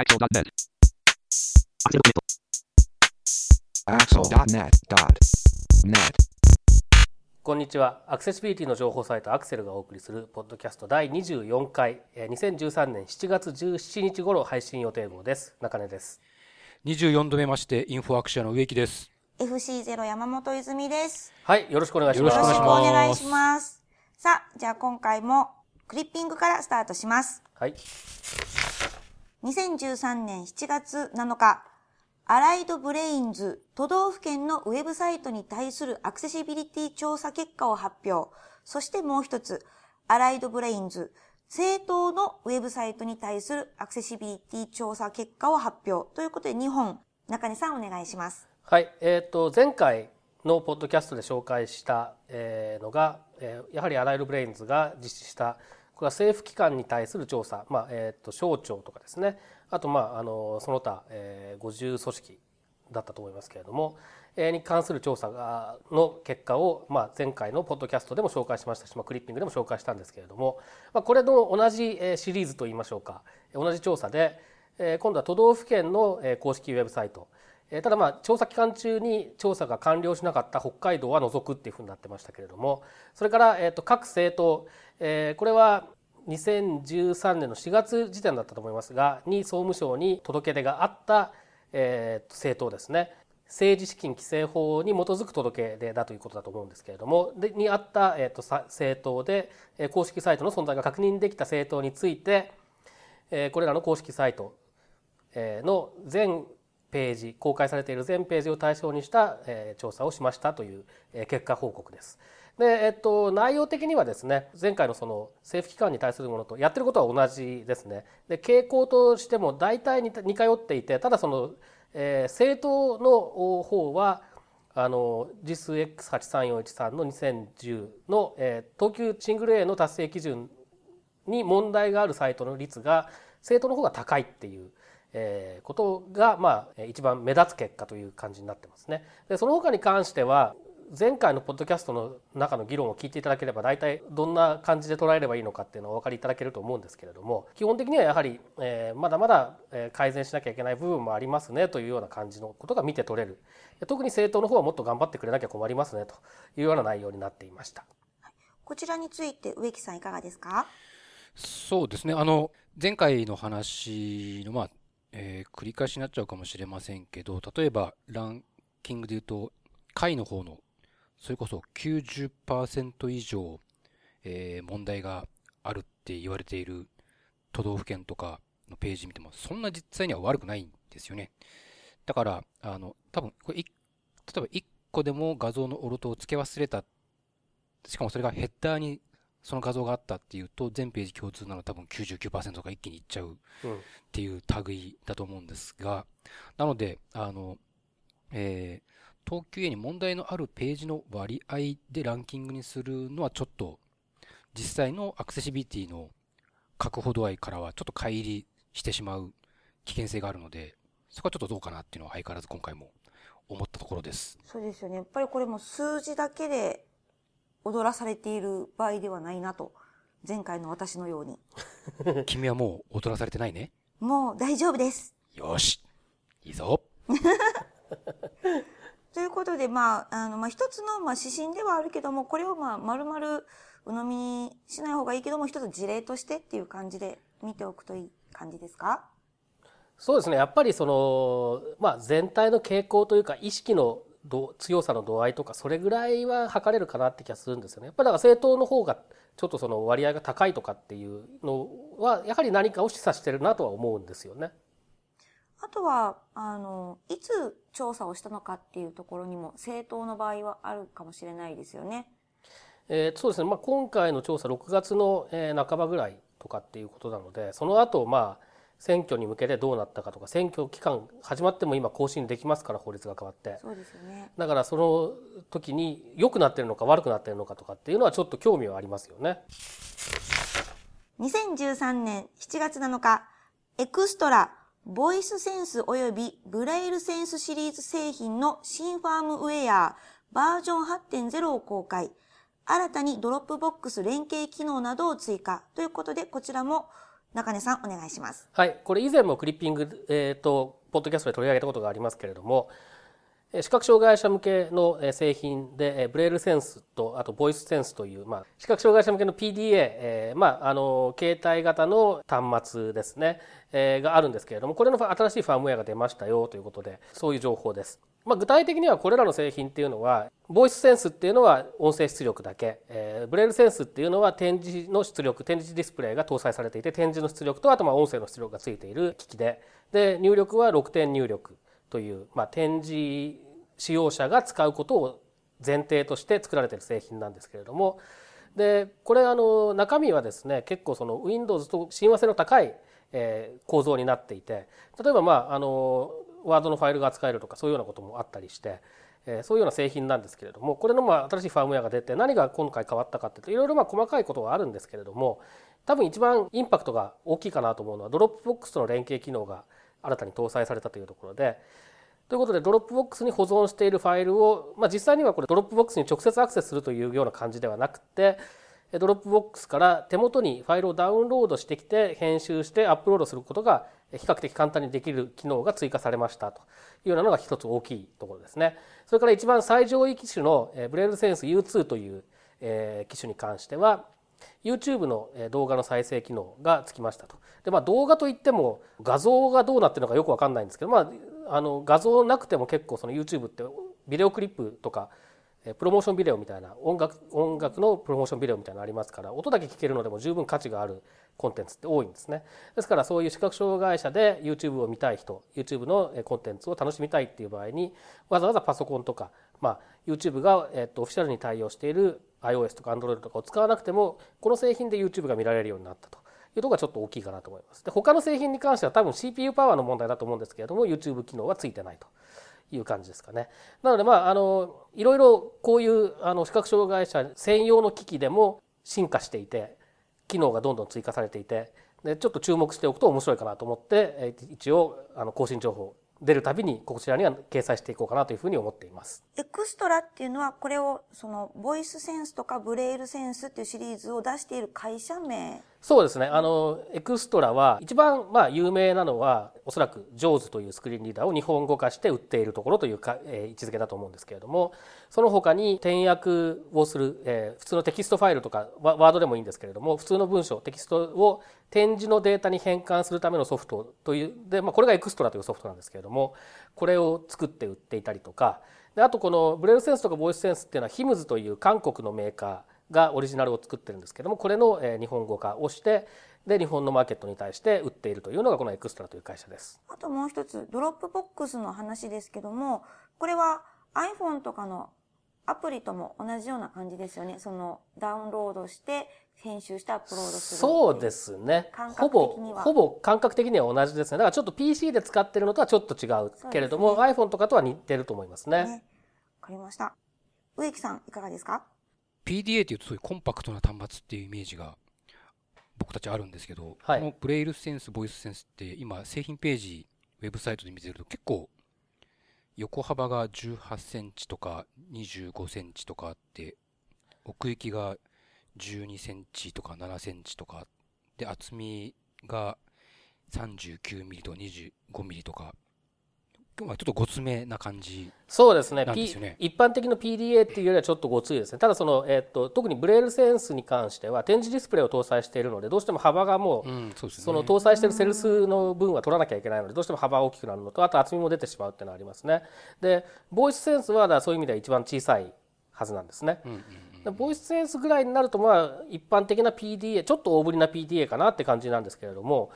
Axel.net. Axel.net.net. こんにちは。アクセシビリティの情報サイトアクセルがお送りするポッドキャスト第24回、えー2013年7月17日頃配信予定号です。中根です。24度目ましてインフォアクシアの植木です。FC0 山本泉です。はい、よろしくお願いします。よろしくお願いしますお願いします。さあ、じゃあ今回もクリッピングからスタートします。はい。2013年7月7日、アライドブレインズ都道府県のウェブサイトに対するアクセシビリティ調査結果を発表。そしてもう一つ、アライドブレインズ政党のウェブサイトに対するアクセシビリティ調査結果を発表。ということで2本、中根さんお願いします。はい、えっ、と前回のポッドキャストで紹介した、のが、やはりアライルブレインズが実施したこれは政府機関に対する調査、まあえー、と省庁とかですね。あと、まあ、あのその他、えー、50組織だったと思いますけれども、えーに関する調査がの結果を、まあ、前回のポッドキャストでも紹介しましたし、まあ、クリッピングでも紹介したんですけれども、まあ、これの同じシリーズといいましょうか。同じ調査で、え今度は都道府県の公式ウェブサイトえただまあ調査期間中に調査が完了しなかった北海道は除くっていうふうになってましたけれどもそれからえーと各政党えこれは2013年の4月時点だったと思いますがに総務省に届け出があったえと政党ですね。政治資金規正法に基づく届け出だということだと思うんですけれどもでにあった、えー、と政党で公式サイトの存在が確認できた政党について、えこれらの公式サイトえの全ページ公開されている全ページを対象にした、えー調査をしましたという、えー結果報告です。でえっと、内容的にはですね前回のその政府機関に対するものとやってることは同じですね。で傾向としても大体似通っていてただその、えー政党の方はあの JISX83413 の2010の、えー等級シングル A の達成基準に問題があるサイトの率が政党の方が高いっていう、えーことが、まあ、えー一番目立つ結果という感じになってますね。でその他に関しては前回のポッドキャストの中の議論を聞いていただければ大体どんな感じで捉えればいいのかっていうのをお分かりいただけると思うんですけれども基本的にはやはり、えーまだまだえー改善しなきゃいけない部分もありますねというような感じのことが見て取れる特に政党の方はもっと頑張ってくれなきゃ困りますねというような内容になっていました。こちらについて植木さんいかがですか？そうですね。あの、前回の話の、まあ、えー繰り返しになっちゃうかもしれませんけど、例えばランキングで言うと、下位の方の、それこそ90%以上、えー問題があるって言われている都道府県とかのページ見ても、そんな実際には悪くないんですよね。だから、あの、多分これ、例えば1個でも画像のオルトを付け忘れたしかもそれがヘッダーにその画像があったっていうと全ページ共通なの多分99%が一気にいっちゃうっていう類だと思うんですがなのであの、えー東急 A に問題のあるページの割合でランキングにするのはちょっと実際のアクセシビリティの確保度合いからはちょっと乖離してしまう危険性があるのでそこはちょっとどうかなっていうのは相変わらず今回も思ったところです。そうですよね。やっぱりこれも数字だけで踊らされている場合ではないなと。前回の私のように。君はもう踊らされてないねもう大丈夫です。よしいいぞ ということで、まあ、あの、まあ、一つの、まあ、指針ではあるけども、これを、まあ、丸々、鵜呑みにしない方がいいけども、一つ事例としてっていう感じで見ておくといい感じですか？そうですねやっぱりその、まあ、全体の傾向というか意識のど強さの度合いとかそれぐらいは測れるかなって気がするんですよね。やっぱりだから政党の方がちょっとその割合が高いとかっていうのはやはり何かを示唆してるなとは思うんですよね。あとは、あの、いつ調査をしたのかっていうところにも、政党の場合はあるかもしれないですよね。えーそうですね、まあ、今回の調査6月のえー半ばぐらいとかっていうことなのでその後まあ選挙に向けてどうなったかとか選挙期間始まっても今更新できますから法律が変わってそうですよね。だからその時に良くなってるのか悪くなってるのかとかっていうのはちょっと興味はありますよね。2013年7月7日、エクストラ、ボイスセンス及びブレイルセンスシリーズ製品の新ファームウェアバージョン8.0を公開。新たにドロップボックス連携機能などを追加。ということで、こちらも中根さんお願いします。はい、これ以前もクリッピング、えー、とポッドキャストで取り上げたことがありますけれども視覚障害者向けの製品でブレイルセンスとあとボイスセンスという、まあ、視覚障害者向けの PDA、えーまあ、あの携帯型の端末ですね、えーがあるんですけれどもこれの新しいファームウェアが出ましたよということでそういう情報です。まあ、具体的にはこれらの製品っていうのはボイスセンスっていうのは音声出力だけ、えーブレイルセンスっていうのは展示の出力展示ディスプレイが搭載されていて展示の出力とあとまあ音声の出力がついている機器で。で入力は6点入力という、まあ、展示使用者が使うことを前提として作られている製品なんですけれども。でこれあの中身はですね結構その Windows と親和性の高い、構造になっていて。例えばまああのワードのファイルが扱えるとかそういうようなこともあったりして、えーそういうような製品なんですけれどもこれのまあ新しいファームウェアが出て何が今回変わったかっていうといろいろまあ細かいことがあるんですけれども多分一番インパクトが大きいかなと思うのはドロップボックスとの連携機能が新たに搭載されたというところでということでドロップボックスに保存しているファイルを、まあ、実際にはこれドロップボックスに直接アクセスするというような感じではなくてドロップボックスから手元にファイルをダウンロードしてきて編集してアップロードすることが比較的簡単にできる機能が追加されましたというようなのが一つ大きいところですね。それから一番最上位機種のブレールセンス U2 という機種に関しては YouTube の動画の再生機能がつきましたと。でまあ動画といっても画像がどうなってるのかよくわかんないんですけど、まあ、あの画像なくても結構その YouTube ってビデオクリップとかプロモーションビデオみたいな音楽音楽のプロモーションビデオみたいなのありますから音だけ聞けるのでも十分価値があるコンテンツって多いんですね。ですからそういう視覚障害者で YouTube を見たい人 YouTube のコンテンツを楽しみたいっていう場合にわざわざパソコンとか、まあ、YouTube が、えー、とオフィシャルに対応している iOS とか Android とかを使わなくてもこの製品で YouTube が見られるようになったと。いうとこがちょっと大きいかなと思います。で他の製品に関しては多分 CPU パワーの問題だと思うんですけれども YouTube 機能はついてないと。いう感じですかね。なのでまああのいろいろこういうあの視覚障害者専用の機器でも進化していて機能がどんどん追加されていてでちょっと注目しておくと面白いかなと思って一応あの更新情報出るたびにこちらには掲載していこうかなというふうに思っています。エクストラっていうのは、これを、その、ボイスセンスとかブレイルセンスっていうシリーズを出している会社名。そうですね。あの、エクストラは、一番、まあ、有名なのは、おそらく、 JAWS というスクリーンリーダーを日本語化して売っているところというか、えー位置づけだと思うんですけれども、その他に点訳をする、えー普通のテキストファイルとか、ワードでもいいんですけれども、普通の文章、テキストを点字のデータに変換するためのソフトという、で、まあ、これがエクストラというソフトなんですけれども、これを作って売っていたりとか、であとこのブレイルセンスとかボイスセンスっていうのはヒムズという韓国のメーカーがオリジナルを作ってるんですけどもこれのえー日本語化をしてで日本のマーケットに対して売っているというのがこのエクストラという会社です。あともう一つ、ドロップボックスの話ですけども、これは iPhone とかのアプリとも同じような感じですよね。その、ダウンロードして、編集してアップロードする。そうで。すね感ほぼほぼ感覚的には同じですねだからちょっと PC で使ってるのとはちょっと違うけれども、そう iPhone とかとは似てると思いますね。ね。わかりました。植木さん、いかがですか？PDA っていうとそういうコンパクトな端末っていうイメージが僕たちあるんですけど、はい。このブレイルセンス、ボイスセンスって今製品ページ、ウェブサイトで見てると結構横幅が18センチとか25センチとかあって、奥行きが12センチとか7センチとか、で、厚みが39ミリとか25ミリとか、まあちょっとごつめな感じ。そうですね。一般的な PDA っていうよりはちょっとごついですね。ただその、えっと特にブレールセンスに関しては展示ディスプレイを搭載しているのでどうしても幅がもううん、そうね。その搭載しているセルスの分は取らなきゃいけないのでどうしても幅が大きくなるのとあと厚みも出てしまうっていうのはありますね。でボイスセンスはそういう意味では一番小さいはずなんですね、うんうんでボイスセンスぐらいになるとまあ一般的な PDA ちょっと大ぶりな PDA かなって感じなんですけれども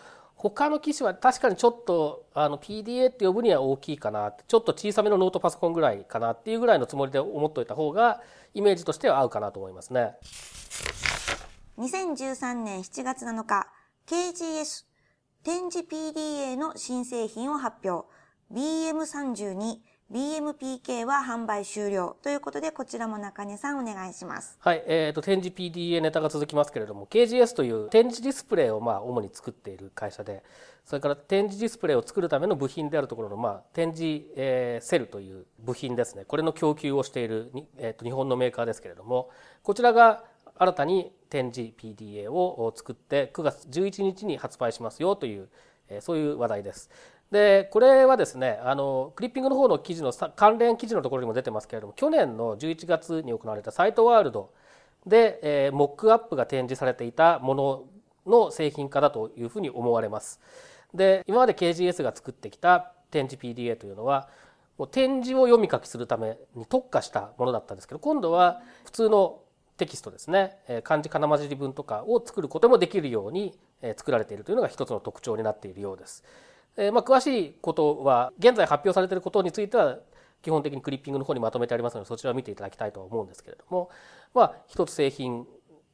他の機種は確かにちょっとあの PDA って呼ぶには大きいかなってちょっと小さめのノートパソコンぐらいかなっていうぐらいのつもりで思っておいた方がイメージとしては合うかなと思いますね。2013年7月7日、KGS 展示 PDA の新製品を発表。BM32、BMPK は販売終了。ということで、こちらも中根さんお願いします。はい、えー、と展示 PDA ネタが続きますけれども KGS という展示ディスプレイをまあ主に作っている会社でそれから展示ディスプレイを作るための部品であるところのまあ展示、えーセルという部品ですねこれの供給をしている、えー、と日本のメーカーですけれどもこちらが新たに展示 PDA を作って9月11日に発売しますよというそういう話題です。でこれはですねあのクリッピングの方の記事の関連記事のところにも出てますけれども去年の11月に行われたサイトワールドで、えー、モックアップが展示されていたものの製品化だというふうに思われます。で今まで KGS が作ってきた展示 PDA というのはもう展示を読み書きするために特化したものだったんですけど今度は普通のテキストですね漢字金混じり文とかを作ることもできるように作られているというのが一つの特徴になっているようです。えまあ、詳しいことは現在発表されていることについては基本的にクリッピングの方にまとめてありますのでそちらを見ていただきたいと思うんですけれども、まあ、一つ製品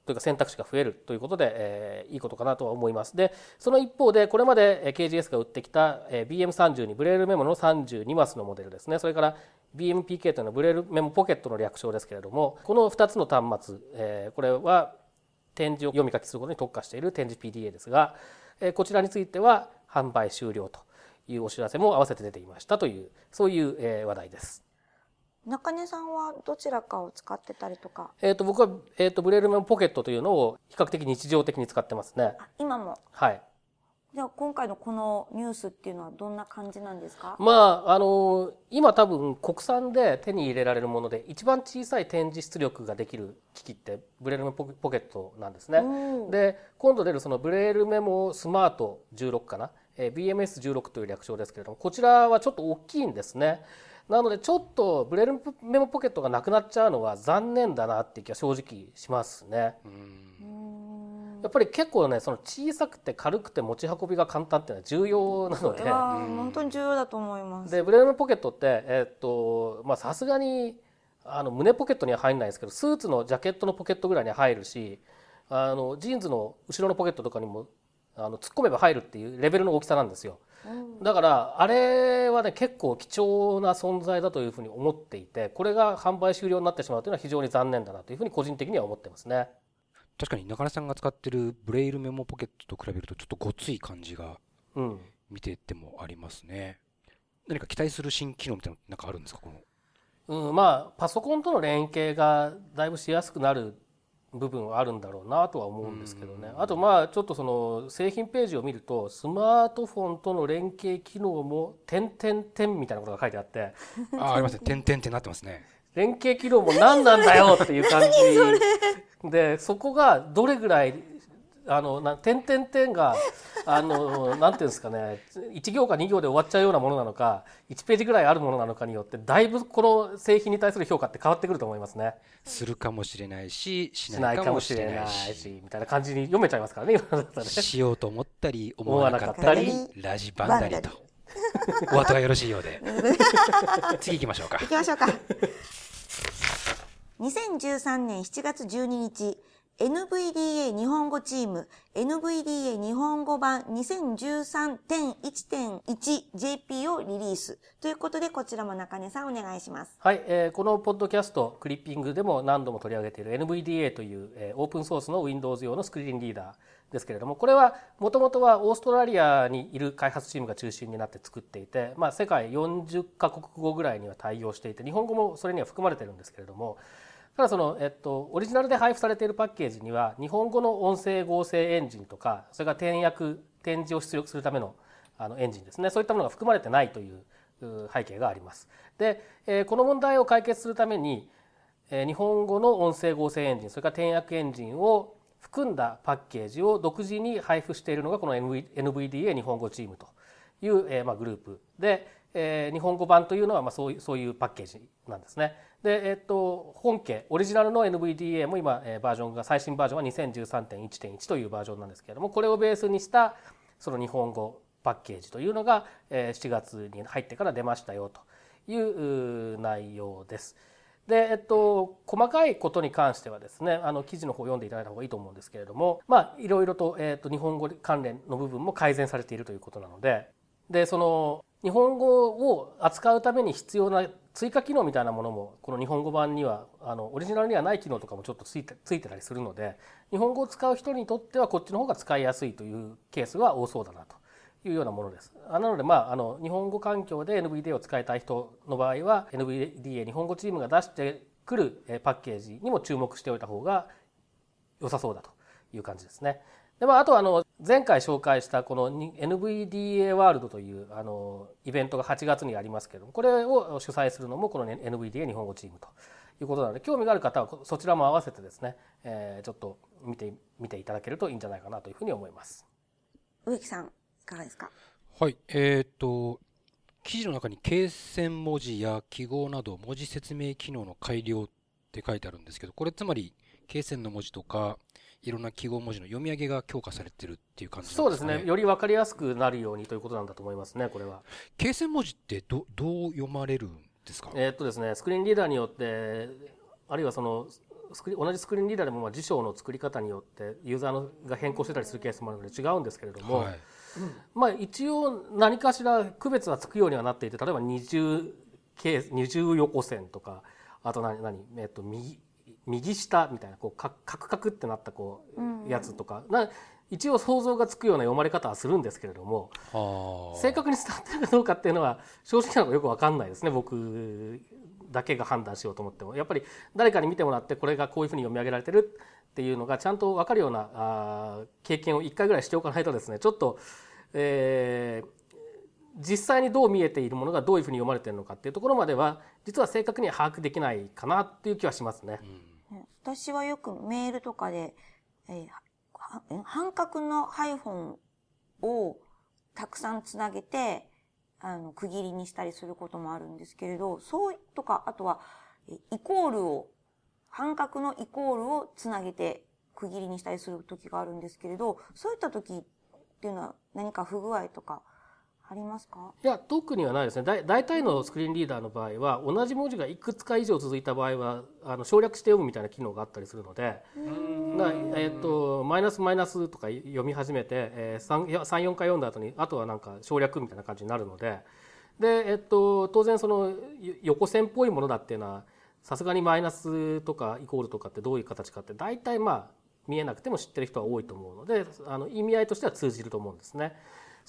というか選択肢が増えるということで、えー、いいことかなとは思います。で、その一方で、これまで KGS が売ってきた BM32 ブレールメモの32マスのモデルですね。それから BMPK というのはブレールメモポケットの略称ですけれども、この2つの端末、えー、これは展示を読み書きすることに特化している展示 PDA ですが、えー、こちらについては販売終了というお知らせも合わせて出ていましたという、そういう、えー、話題です。中根さんはどちらかを使ってたりとか？えっ、と、僕は、えっ、ー、と、ブレールメモポケットというのを比較的日常的に使ってますね。今も？はい。じゃあ今回のこのニュースっていうのはどんな感じなんですか？まあ、あの、今多分国産で手に入れられるもので一番小さい展示出力ができる機器ってブレールメモポケットなんですね。で、今度出るそのブレールメモスマート16かな、えー、BMS16 という略称ですけれども、こちらはちょっと大きいんですね。なのでちょっとブレルメモポケットがなくなっちゃうのは残念だなって気は正直しますね。やっぱり結構ねその小さくて軽くて持ち運びが簡単っていうのは重要なので本当に重要だと思いますでブレルメモポケットってえっとまあさすがにあの胸ポケットには入んないですけどスーツのジャケットのポケットぐらいに入るしあのジーンズの後ろのポケットとかにもあの突っ込めば入るっていうレベルの大きさなんですよ。だからあれはね結構貴重な存在だというふうに思っていてこれが販売終了になってしまうというのは非常に残念だなというふうに個人的には思ってますね。確かに中根さんが使ってるブレイルメモポケットと比べるとちょっとごつい感じが見ててもありますね、うん、何か期待する新機能みたいなのなんかあるんですか？この。うん、まあパソコンとの連携がだいぶしやすくなる部分はあるんだろうなとは思うんですけどね。あとまあちょっとその製品ページを見るとスマートフォンとの連携機能も「点点点」みたいなことが書いてあって。あありますね「点点」ってなってますね。連携機能も何なんだよっていう感じ。でそこがどれぐらいあのな点点点が あのなんていうんですかね1行か2行で終わっちゃうようなものなのか1ページぐらいあるものなのかによってだいぶこの製品に対する評価って変わってくると思いますね。するかもしれないししないかもしれないしみたいな感じに読めちゃいますからね今だったらね。しようと思ったり思わなかったりラジバンダリと。お後がよろしいようで 次行きましょうか。行きましょうか。2013年7月12日 NVDA 日本語チーム NVDA 日本語版 2013.1.1JP をリリースということでこちらも中根さんお願いします。はい、えー、このポッドキャストクリッピングでも何度も取り上げている NVDA という、えー、オープンソースの Windows 用のスクリーンリーダーですけれどもこれはもともとはオーストラリアにいる開発チームが中心になって作っていて、まあ、世界40カ国語ぐらいには対応していて日本語もそれには含まれてるんですけれどもただその、えっと、オリジナルで配布されているパッケージには日本語の音声合成エンジンとかそれから点訳点示を出力するためのあのエンジンですねそういったものが含まれてないという背景があります。で、えこの問題を解決するために、え日本語の音声合成エンジンそれから点訳エンジンを含んだパッケージを独自に配布しているのがこの NVDA 日本語チームという、えま、グループで、え日本語版というのはまそういうそういうパッケージなんですね。で、えっと、本家オリジナルの NVDA も今、えー、バージョンが最新バージョンは2013.1.1というバージョンなんですけれどもこれをベースにしたその日本語パッケージというのが、えー、7月に入ってから出ましたよという内容です。で、えっと、細かいことに関してはですねあの記事の方を読んでいただいた方がいいと思うんですけれどもまあいろいろと,、えっと日本語関連の部分も改善されているということなのででその日本語を扱うために必要な追加機能みたいなものもこの日本語版にはあのオリジナルにはない機能とかもちょっとついてついてたりするので日本語を使う人にとってはこっちの方が使いやすいというケースは多そうだなというようなものです。なのでまああの日本語環境で NVDA を使いたい人の場合は NVDA 日本語チームが出してくるパッケージにも注目しておいた方が良さそうだという感じですね。でまあ、あとあの前回紹介したこの NVDA ワールドというあのイベントが8月にありますけれどもこれを主催するのもこの NVDA 日本語チームということなので興味がある方はそちらも合わせてですね、えー、ちょっと見て見ていただけるといいんじゃないかなというふうに思います。植木さんいかがですか？はいえー、っと記事の中に罫線文字や記号など文字説明機能の改良って書いてあるんですけどこれつまり罫線の文字とかいろんな記号文字の読み上げが強化されてるっていう感じですね。そうですね。より分かりやすくなるようにということなんだと思いますね。これは。罫線文字ってどどう読まれるんですか？えー、っとですね、スクリーンリーダーによってあるいはそのスクリ同じスクリーンリーダーでもまあ辞書の作り方によってユーザーのが変更してたりするケースもあるので違うんですけれども、はい、まあ一応何かしら区別はつくようにはなっていて例えば二重二重横線とかあと何何？えっと右右下みたいなこうカクカクってなったこうやつとか、な一応想像がつくような読まれ方はするんですけれども正確に伝わってるかどうかっていうのは正直なのがよく分かんないですね僕だけが判断しようと思っても。やっぱり誰かに見てもらってこれがこういうふうに読み上げられてるっていうのがちゃんと分かるようなあ経験を1回ぐらいしておかないとですねちょっと、えー、実際にどう見えているものがどういうふうに読まれているのかっていうところまでは実は正確には把握できないかなっていう気はしますね。うん私はよくメールとかで、えー、半角のハイフォンをたくさんつなげて、あの、区切りにしたりすることもあるんですけれど、そうとか、あとは、イコールを、半角のイコールをつなげて区切りにしたりする時があるんですけれど、そういった時っていうのは何か不具合とかありますか？いや特にはないですね。だ大体のスクリーンリーダーの場合は同じ文字がいくつか以上続いた場合はあの省略して読むみたいな機能があったりするのでな、えーと、マイナスマイナスとか読み始めて、えー、34回読んだ後にあとはなんか省略みたいな感じになるのでで、えーと、当然その横線っぽいものだっていうのはさすがにマイナスとかイコールとかってどういう形かって大体まあ見えなくても知ってる人は多いと思うのであの意味合いとしては通じると思うんですね。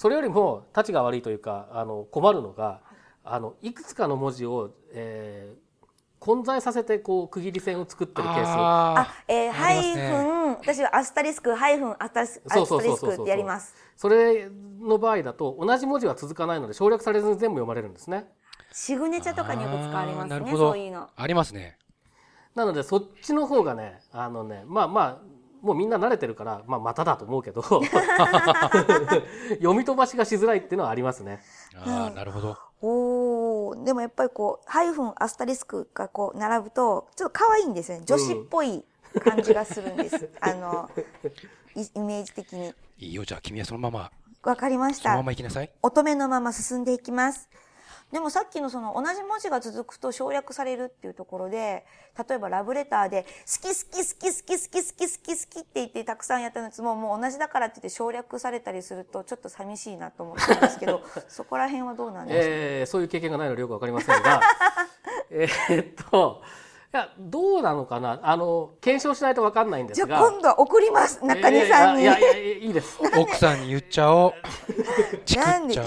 それよりもたちが悪いというかあの困るのがあのいくつかの文字を、えー、混在させてこう区切り線を作ってるケース。あえー、ハイフン私はアスタリスクハイフンアスタリスクってやります。それの場合だと同じ文字は続かないので省略されずに全部読まれるんですね。シグネチャとかによく使われますねそういうの。ありますね。なのでそっちの方がねあのねまあまあもうみんな慣れてるから、まあ、まただと思うけど読み飛ばしがしづらいっていうのはありますね。ああ、なるほど。おお、でもやっぱりこうハイフンアスタリスクがこう並ぶとちょっと可愛いんですよね。女子っぽい感じがするんです。うん、あのイメージ的に。いいよじゃあ君はそのまま。わかりました。そのまま行きなさい。乙女のまま進んでいきます。でもさっきのその同じ文字が続くと省略されるっていうところで、例えばラブレターで、好き好き好き好き好き好き好きって言ってたくさんやったやつももう同じだからって言って省略されたりするとちょっと寂しいなと思ったんですけど、そこら辺はどうなんですか、えー、そういう経験がないのでよくわかりませんが、えっと、いや、どうなのかな？あの、検証しないとわかんないんですが。今度は送ります。中根さんに。いやいや、いいです。奥さんに言っちゃおう。なんで？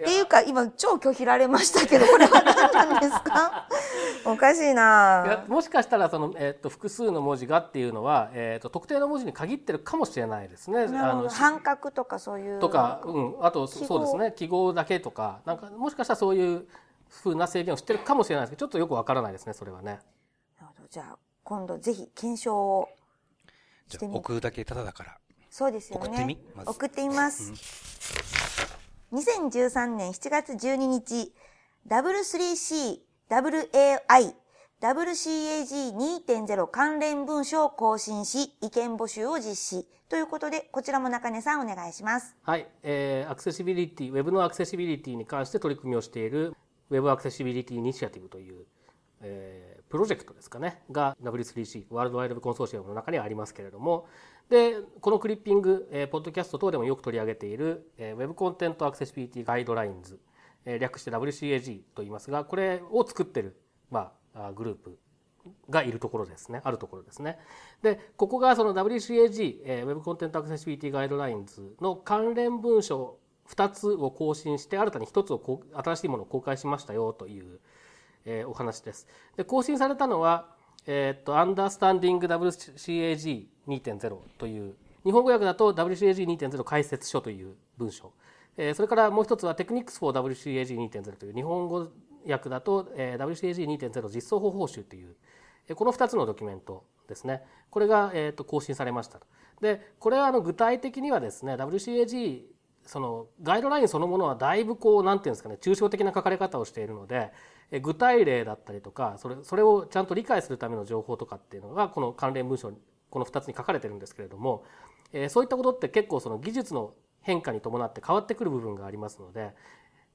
っていうか、今、超拒否られましたけど、これは何なんですか？おかしいなもしかしたら、その、えっ、ー、と、複数の文字がっていうのは、えっ、ー、と、特定の文字に限ってるかもしれないですね。あの半角とかそういう。とか、うん、あと、そうですね、記号だけとか、なんか、もしかしたらそういうふうな制限をしてるかもしれないですけど、ちょっとよくわからないですね、それはね。なるほど。じゃあ、今度ぜひ検証をしてみ送るだけただだから。そうですよね。送ってみ、ま、送ってみます。うん2013年7月12日、W3C、WAI、WCAG2.0 関連文書を更新し、意見募集を実施。ということで、こちらも中根さんお願いします。はい。えー、アクセシビリティ、ウェブのアクセシビリティに関して取り組みをしている、Web Accessibility Initiative という、えー、プロジェクトですかね、が W3C、 World Wide Consortium の中にはありますけれども、でこのクリッピング、えー、ポッドキャスト等でもよく取り上げている、えー、Web Content Accessibility Guidelines、えー、略して WCAG と言いますがこれを作ってる、まあ、グループがいるところですねあるところですね。でここがその WCAG、えー、Web コンテントアクセシビリティガイドラインズの関連文書2つを更新して新たに1つを新しいものを公開しましたよという、えー、お話ですで更新されたのはえーっと、Understanding WCAG2.0 という、日本語訳だと WCAG2.0 解説書という文章。えーそれからもう一つは Technics for WCAG2.0 という日本語訳だと、えー WCAG2.0 実装方法集という、えーこの2つのドキュメントですね。これが、えーっと更新されました。で、これはあの具体的にはですね、WCAG そのガイドラインそのものはだいぶこうなんていうんですかね抽象的な書かれ方をしているので具体例だったりとかそれそれをちゃんと理解するための情報とかっていうのがこの関連文章この2つに書かれてるんですけれども、えそういったことって結構その技術の変化に伴って変わってくる部分がありますので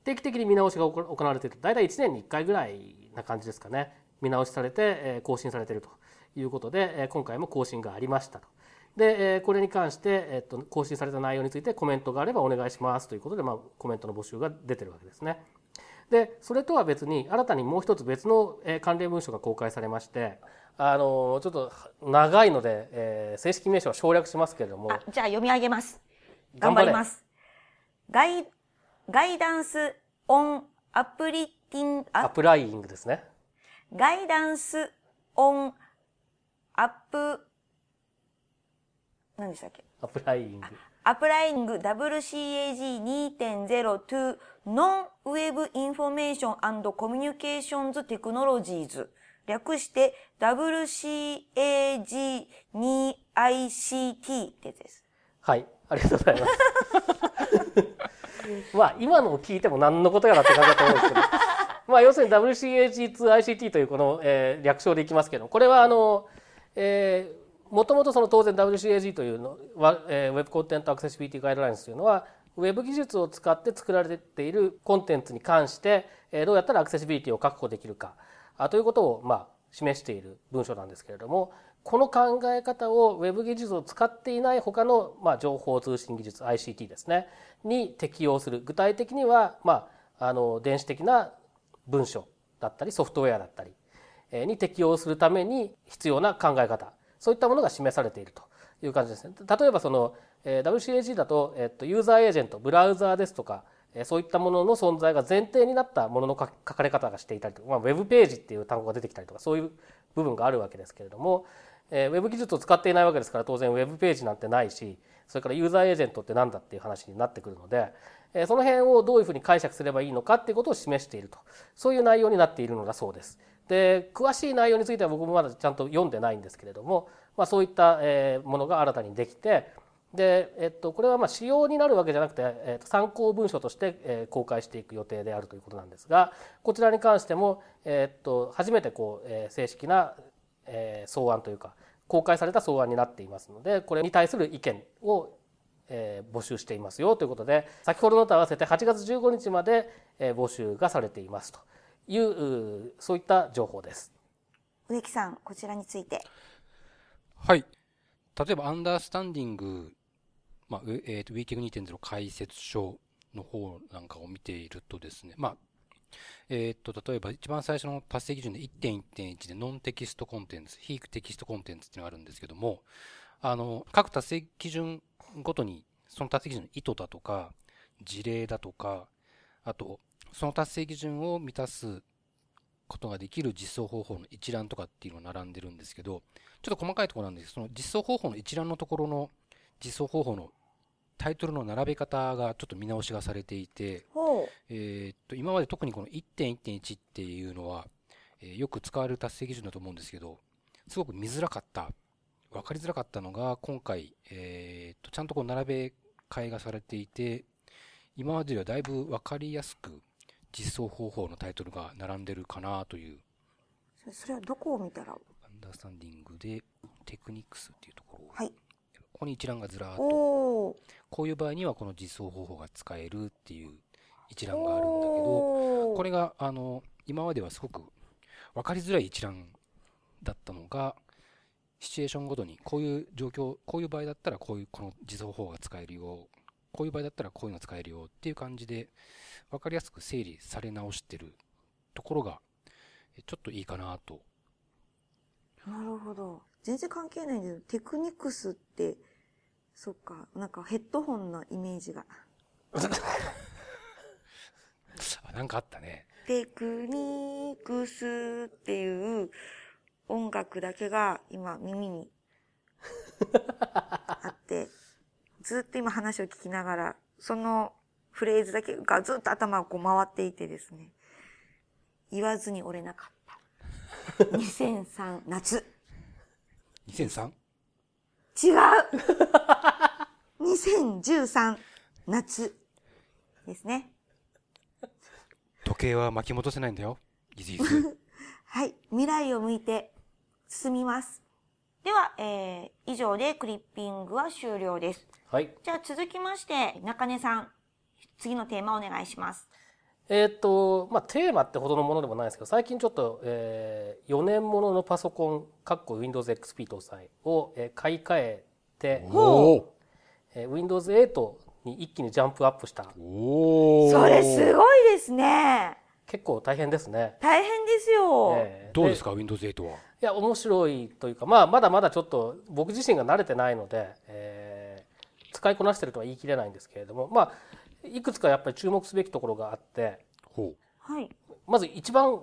定期的に見直しが行われている大体1年に1回ぐらいな感じですかね見直しされて更新されているということで今回も更新がありましたと。で、えーこれに関して、えっと、更新された内容についてコメントがあればお願いしますということで、まあ、コメントの募集が出てるわけですね。で、それとは別に、新たにもう一つ別の、えー関連文書が公開されまして、あのーちょっと長いので、えー正式名称は省略しますけれども、あ、じゃあ読み上げます。頑頑張ります。ガイ、ガイダンスオンアプリティン、あ、アプライングですね。ガイダンスオンアップ、何でしたっけ？アプライング。アプライング WCAG2.0 to Non-Web Information and Communications Technologies 略して WCAG2ICT ってやつです。はい、ありがとうございます。まあ、今のを聞いても何のことやらって感じだと思うんですけど、まあ、要するに WCAG2ICT というこの、えー略称でいきますけど、これはあの、えーもともとその当然 WCAG というのは、えー、Web コンテンツアクセシビリティガイドラインズというのは、ウェブ技術を使って作られているコンテンツに関して、えーどうやったらアクセシビリティを確保できるかあということを、まあ、示している文書なんですけれども、この考え方を Web 技術を使っていない他の、まあ、情報通信技術 ICT ですねに適用する。具体的には、まあ、あの電子的な文書だったりソフトウェアだったりに適用するために必要な考え方。そういったものが示されているという感じですね。例えばその、え WCAG だと、えっとユーザーエージェントブラウザーですとかえそういったものの存在が前提になったものの書かれ方がしていたりとか、まあ、ウェブページっていう単語が出てきたりとかそういう部分があるわけですけれども、えーウェブ技術を使っていないわけですから当然ウェブページなんてないしそれからユーザーエージェントって何だっていう話になってくるので、えその辺をどういうふうに解釈すればいいのかっていうことを示しているとそういう内容になっているのだそうです。で詳しい内容については僕もまだちゃんと読んでないんですけれども、まあ、そういったものが新たにできてで、えっと、これはまあ仕様になるわけじゃなくて、えっと、参考文書として、公開していく予定であるということなんですがこちらに関しても、えっと、初めてこう、正式な、草案というか公開された草案になっていますのでこれに対する意見を、募集していますよということで先ほどのと合わせて8月15日まで、募集がされていますと。いううそういった情報です。植木さん、こちらについて。はい。例えば、アンダースタンディング、まあ、えーと、ウィーキング2.0解説書の方なんかを見ているとですね、まあ、えっ、と、例えば一番最初の達成基準で1.1.1でノンテキストコンテンツ、非テキストコンテンツっていうのがあるんですけども、あの、各達成基準ごとに、その達成基準の意図だとか、事例だとか、あと、その達成基準を満たすことができる実装方法の一覧とかっていうのが並んでるんですけど、ちょっと細かいところなんですけど、その実装方法の一覧のところの実装方法のタイトルの並べ方がちょっと見直しがされていて。えーっと、今まで特にこの1.1.1っていうのは、えーよく使われる達成基準だと思うんですけど、すごく見づらかった、分かりづらかったのが、今回、えーっと、ちゃんとこう並べ替えがされていて、今までよりはだいぶ分かりやすく実装方法のタイトルが並んでるかなという、それはどこを見たら？アンダースタンディングでテクニックスっていうところを、はい。ここに一覧がずらーっと。こういう場合にはこの実装方法が使えるっていう一覧があるんだけど、これが、あの、今まではすごく分かりづらい一覧だったのが、シチュエーションごとにこういう状況、こういう場合だったらこういう、この実装方法が使えるよ、こういう場合だったらこういうのが使えるよっていう感じで、分かりやすく整理され直してるところが、えちょっといいかなと。なるほど。全然関係ないんだけど、テクニクスって、そっか、なんかヘッドホンのイメージが。あ、なんかあったね。テクニクスっていう音楽だけが今耳にあって、ずっと今話を聞きながら、そのフレーズだけがずっと頭をこう回っていてですね、言わずに折れなかった。2003夏。2003? 違う !2013 夏ですね。時計は巻き戻せないんだよ。イズイズ。はい。未来を向いて進みます。では、えー、以上でクリッピングは終了です。はい。じゃあ続きまして、中根さん、次のテーマお願いします。えーっと、まあ、テーマってほどのものでもないですけど、最近ちょっと、えー、4年もののパソコン、かっこ Windows XP 搭載を、えー買い替えて、えー Windows 8に一気にジャンプアップした。それすごいですね。結構大変ですね。大変ですよ。えーどうですか、Windows 8は？いや面白いというか、まあ、まだまだちょっと僕自身が慣れてないので、えー使いこなしてるとは言い切れないんですけれども、まあ、いくつかやっぱり注目すべきところがあってほはい。まず一番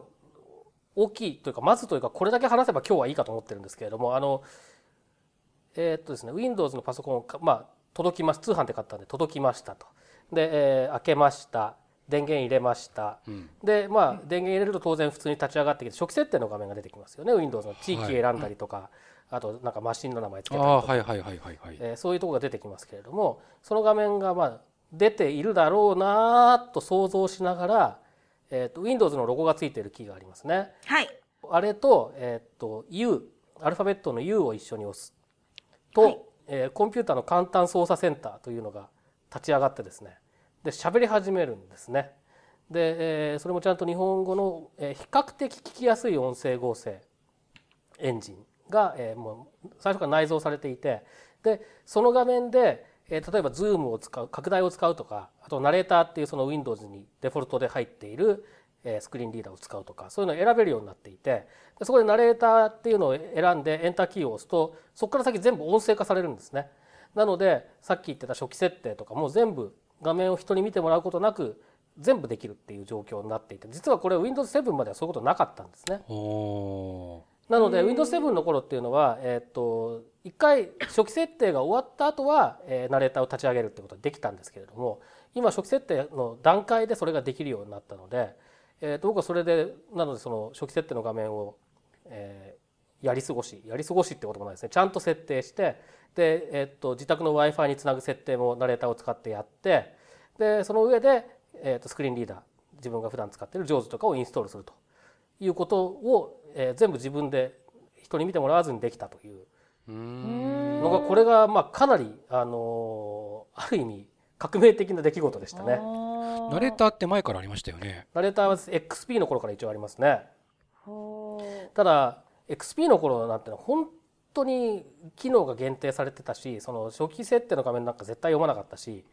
大きいというかまずというかこれだけ話せば今日はいいかと思ってるんですけれどもあのえーっとですね Windows のパソコンをかまあ届きます。通販で買ったんで届きましたと。で、えー開けました。電源入れました、う。うん。でまあ電源入れると当然普通に立ち上がってきて初期設定の画面が出てきますよね。Windows の地域選んだりとか、あとなんかマシンの名前つけたりとか、はいはいはいはいはい。えーそういうところが出てきますけれどもその画面がまあ出ているだろうなと想像しながら、えー、と Windows のロゴがついているキーがありますね。はい。あれと,、えー、と U アルファベットの U を一緒に押す。と、はい。えーコンピューターの簡単操作センターというのが立ち上がってですね。で喋り始めるんですね。で、えーそれもちゃんと日本語の、えー比較的聞きやすい音声合成エンジンが、えーもう最初から内蔵されていてでその画面で、えー例えば Zoom を使う拡大を使うとかあとナレーターっていうその Windows にデフォルトで入っている、えスクリーンリーダーを使うとかそういうのを選べるようになっていてでそこでナレーターっていうのを選んでエンターキーを押すとそこから先全部音声化されるんですね。なのでさっき言ってた初期設定とかも全部画面を人に見てもらうことなく全部できるっていう状況になっていて実はこれ Windows 7まではそういうことなかったんですね。おなので Windows 7の頃っていうのは、えっと一回初期設定が終わった後は、えーナレーターを立ち上げるってことができたんですけれども今初期設定の段階でそれができるようになったので、えーと僕はそれでなのでその初期設定の画面を、えーやり過ごしやり過ごしってこともないですね。ちゃんと設定してで、えっと自宅の w i f i につなぐ設定もナレーターを使ってやってでその上で、えーとスクリーンリーダー自分が普段使っている JAWS とかをインストールするということを、えー全部自分で人に見てもらわずにできたという。のがこれがまあかなり、あのーある意味革命的な出来事でしたね。ナレーターって前からありましたよね。ナレーターは XP の頃から一応ありますね。ただ XP の頃なんてのは本当に機能が限定されてたしその初期設定の画面なんか絶対読まなかったし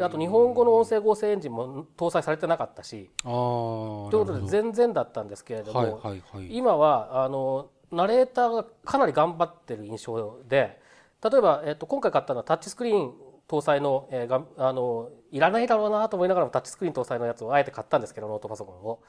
あと日本語の音声合成エンジンも搭載されてなかったし。ということで全然だったんですけれども、はいはいはい。今はあのナレーターがかなり頑張ってる印象で例えば、えっと、今回買ったのはタッチスクリーン搭載の,、えーがあのいらないだろうなと思いながらもタッチスクリーン搭載のやつをあえて買ったんですけどノートパソコンを。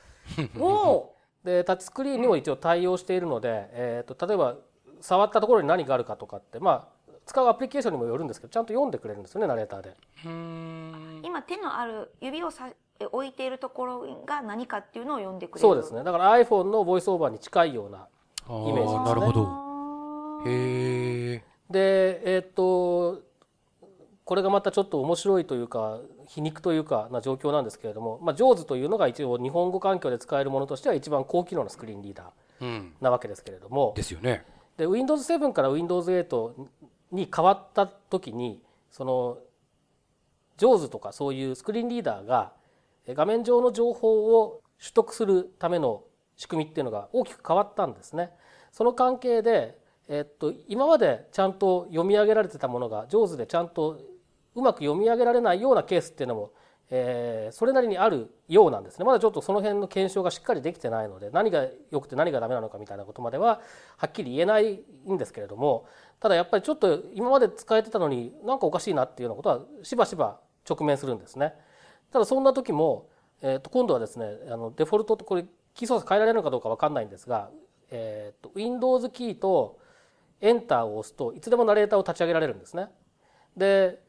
お でタッチスクリーンにも一応対応しているので、えー、と例えば触ったところに何があるかとかってまあ使うアプリケーションにもよるんですけどちゃんと読んでくれるんですよねナレーターで。うーん。今手のある指をさえ置いているところが何かっていうのを読んでくれるそうですねだから iPhone のボイスオーバーに近いようなイメージですねなるほど。へえ。でえっ、とこれがまたちょっと面白いというか皮肉というかな状況なんですけれども、まあ、JAWS というのが一応日本語環境で使えるものとしては一番高機能なスクリーンリーダーうん。なわけですけれどもですよね。で Windows 7から Windows 8に変わった時にその JAWS とかそういうスクリーンリーダーがえ画面上の情報を取得するための仕組みっていうのが大きく変わったんですね。その関係で、えっと、今までちゃんと読み上げられてたものが JAWS でちゃんとうまく読み上げられないようなケースっていうのも、えーそれなりにあるようなんですねまだちょっとその辺の検証がしっかりできてないので何が良くて何がダメなのかみたいなことまでははっきり言えないんですけれどもただやっぱりちょっと今まで使えてたのになんかおかしいなっていうようなことはしばしば直面するんですね。ただそんな時も、えー、と今度はですねあのデフォルトとこれキー操作変えられるのかどうか分かんないんですがえー、と Windows キーとエンターを押すといつでもナレーターを立ち上げられるんですね。で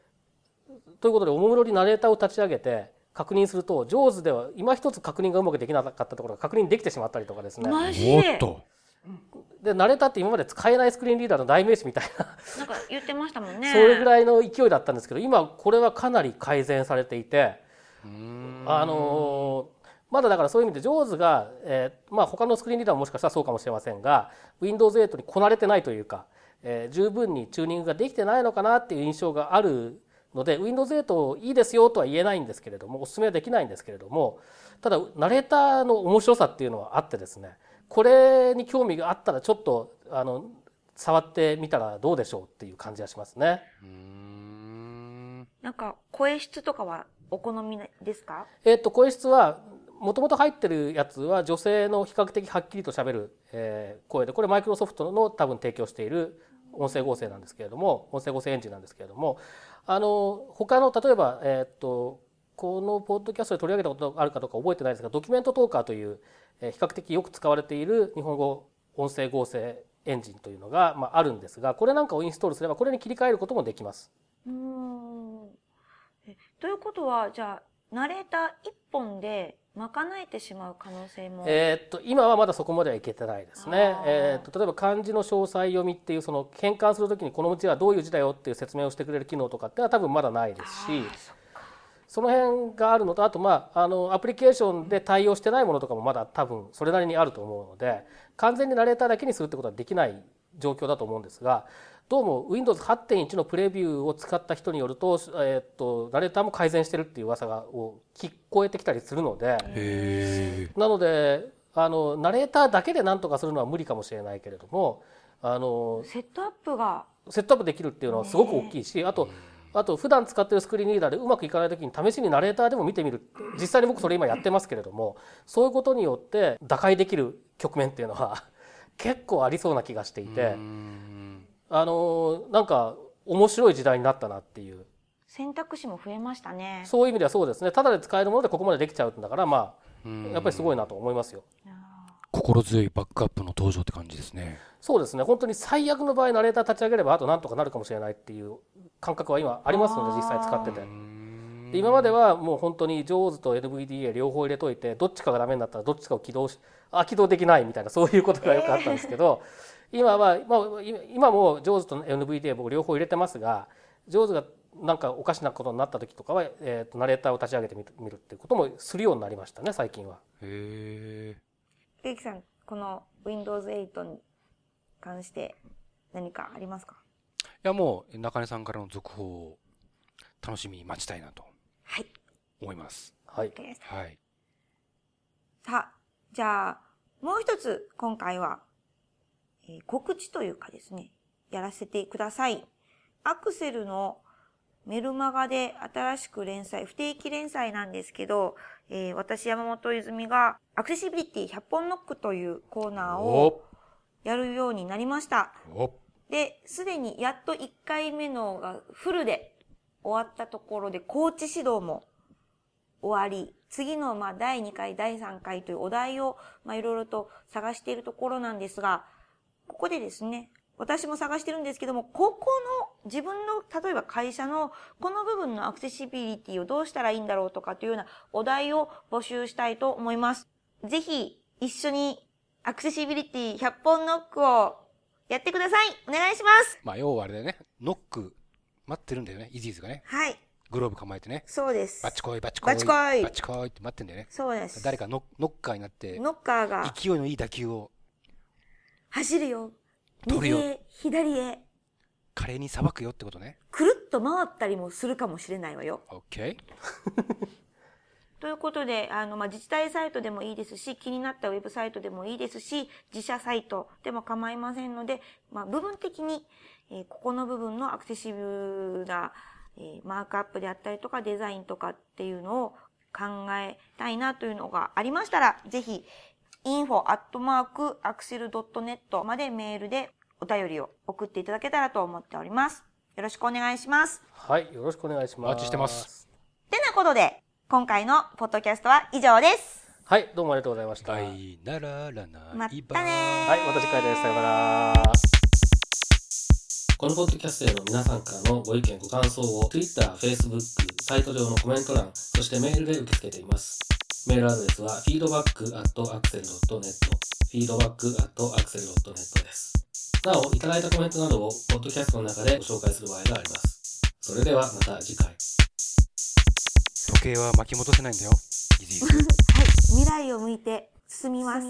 ということでおもむろにナレーターを立ち上げて確認すると上手では今一つ確認がうまくできなかったところが確認できてしまったりとかですね。マジ？でおっと。でナレーターって今まで使えないスクリーンリーダーの代名詞みたいな。なんか言ってましたもんね。それぐらいの勢いだったんですけど今これはかなり改善されていてあのーまだだからそういう意味で上手が、えーまあ、他のスクリーンリーダーももしかしたらそうかもしれませんが Windows8 にこなれてないというか、えー十分にチューニングができてないのかなっていう印象があるので Windows8 いいですよとは言えないんですけれどもお勧めはできないんですけれどもただナレーターの面白さっていうのはあってですねこれに興味があったらちょっとあの触ってみたらどうでしょうっていう感じがしますね。うーん。なんか声質とかはお好みですか？えっと声質はもともと入ってるやつは女性の比較的はっきりと喋る、えー声でこれマイクロソフトの多分提供している音声合成なんですけれども音声合成エンジンなんですけれどもあの他の例えば、えっとこのポッドキャストで取り上げたことがあるかどうか覚えてないですがドキュメントトーカーという、え比較的よく使われている日本語音声合成エンジンというのが、まあ、あるんですがこれなんかをインストールすればこれに切り替えることもできます。うん。ということはじゃあナレーター一本で賄えてしまう可能性も。えーっと今はまだそこまではいけてないですね。えーっと例えば漢字の詳細読みっていうその変換するときにこの字はどういう字だよっていう説明をしてくれる機能とかってのは多分まだないですしその辺があるのとあとまああのアプリケーションで対応してないものとかもまだ多分それなりにあると思うので完全にナレーターだけにするってことはできない状況だと思うんですがどうも Windows8.1 のプレビューを使った人によると,、えーっとナレーターも改善してるっていう噂がを聞こえてきたりするので。なのであのナレーターだけで何とかするのは無理かもしれないけれどもあのセットアップが。セットアップできるっていうのはすごく大きいしあとあと普段使ってるスクリーンリーダーでうまくいかない時に試しにナレーターでも見てみる。実際に僕それ今やってますけれどもそういうことによって打開できる局面っていうのは結構ありそうな気がしていてあのなんか面白い時代になったなっていう。選択肢も増えましたね。そういう意味ではそうですね。ただで使えるものでここまでできちゃうんだからまうん。あやっぱりすごいなと思いますよ。心強いバックアップの登場って感じですね。そうですね。本当に最悪の場合ナレーター立ち上げればあとなんとかなるかもしれないっていう感覚は今ありますので実際使ってて。今まではもう本当に JAWS と NVDA 両方入れといてどっちかがダメになったらどっちかを起動しあ起動できないみたいなそういうことがよくあったんですけど、今は、まあ、今今も JAWS と NVDA 僕両方入れてますが JAWS がなんかおかしなことになった時とかは、えーとナレーターを立ち上げてみるみるっていうこともするようになりましたね最近は。へえ。ゆきさん、この Windows 8に関して何かありますか？いやもう中根さんからの続報を楽しみに待ちたいなとはい。思います。はい。はい。さあ、じゃあ、もう一つ今回は、えー告知というかですね、やらせてください。アクセルのメルマガで新しく連載、不定期連載なんですけど、えー私山本泉がアクセシビリティ100本ノックというコーナーをやるようになりました。おで、すでにやっと1回目のがフルで終わったところで、コーチ指導も終わり、次のまあ第2回、第3回というお題をまあいろいろと探しているところなんですが、ここでですね、私も探してるんですけども、ここの自分の、例えば会社のこの部分のアクセシビリティをどうしたらいいんだろうとかというようなお題を募集したいと思います。ぜひ一緒にアクセシビリティ100本ノックをやってください。お願いします。まあ要はあれだよね。ノック待ってるんだよね。イージーズがね。はい。グローブ構えてね。そうです。バッチコイバッチコイ。バッチコイバッチコイって待ってんだよね。そうです。誰かノノッカーになって、ノッカーが勢いのいい打球を走るよ。取るよ右へ、左へ、華麗にさばくよってことね。くるっと回ったりもするかもしれないわよ。OK? ということで、あの、まあ、自治体サイトでもいいですし、気になったウェブサイトでもいいですし、自社サイトでも構いませんので、まあ、部分的に、えーここの部分のアクセシブルな、えーマークアップであったりとか、デザインとかっていうのを考えたいなというのがありましたら、ぜひ、info.axel.net までメールでお便りを送っていただけたらと思っております。よろしくお願いします。はいよろしくお願いします。お待ちしてます。てなことで、今回のポッドキャストは以上です。はいどうもありがとうございましたバイなららなまいたねーはいまた次回ですさようならこのポッドキャストへの皆さんからのご意見ご感想を Twitter、Facebook、サイト上のコメント欄そしてメールで受け付けていますメールアドレスは feedback.axel.net feedback.axel.net ですなおいただいたコメントなどをポッドキャストの中でご紹介する場合がありますそれではまた次回時計は巻き戻せないんだよ。はい。未来を向いて進みます。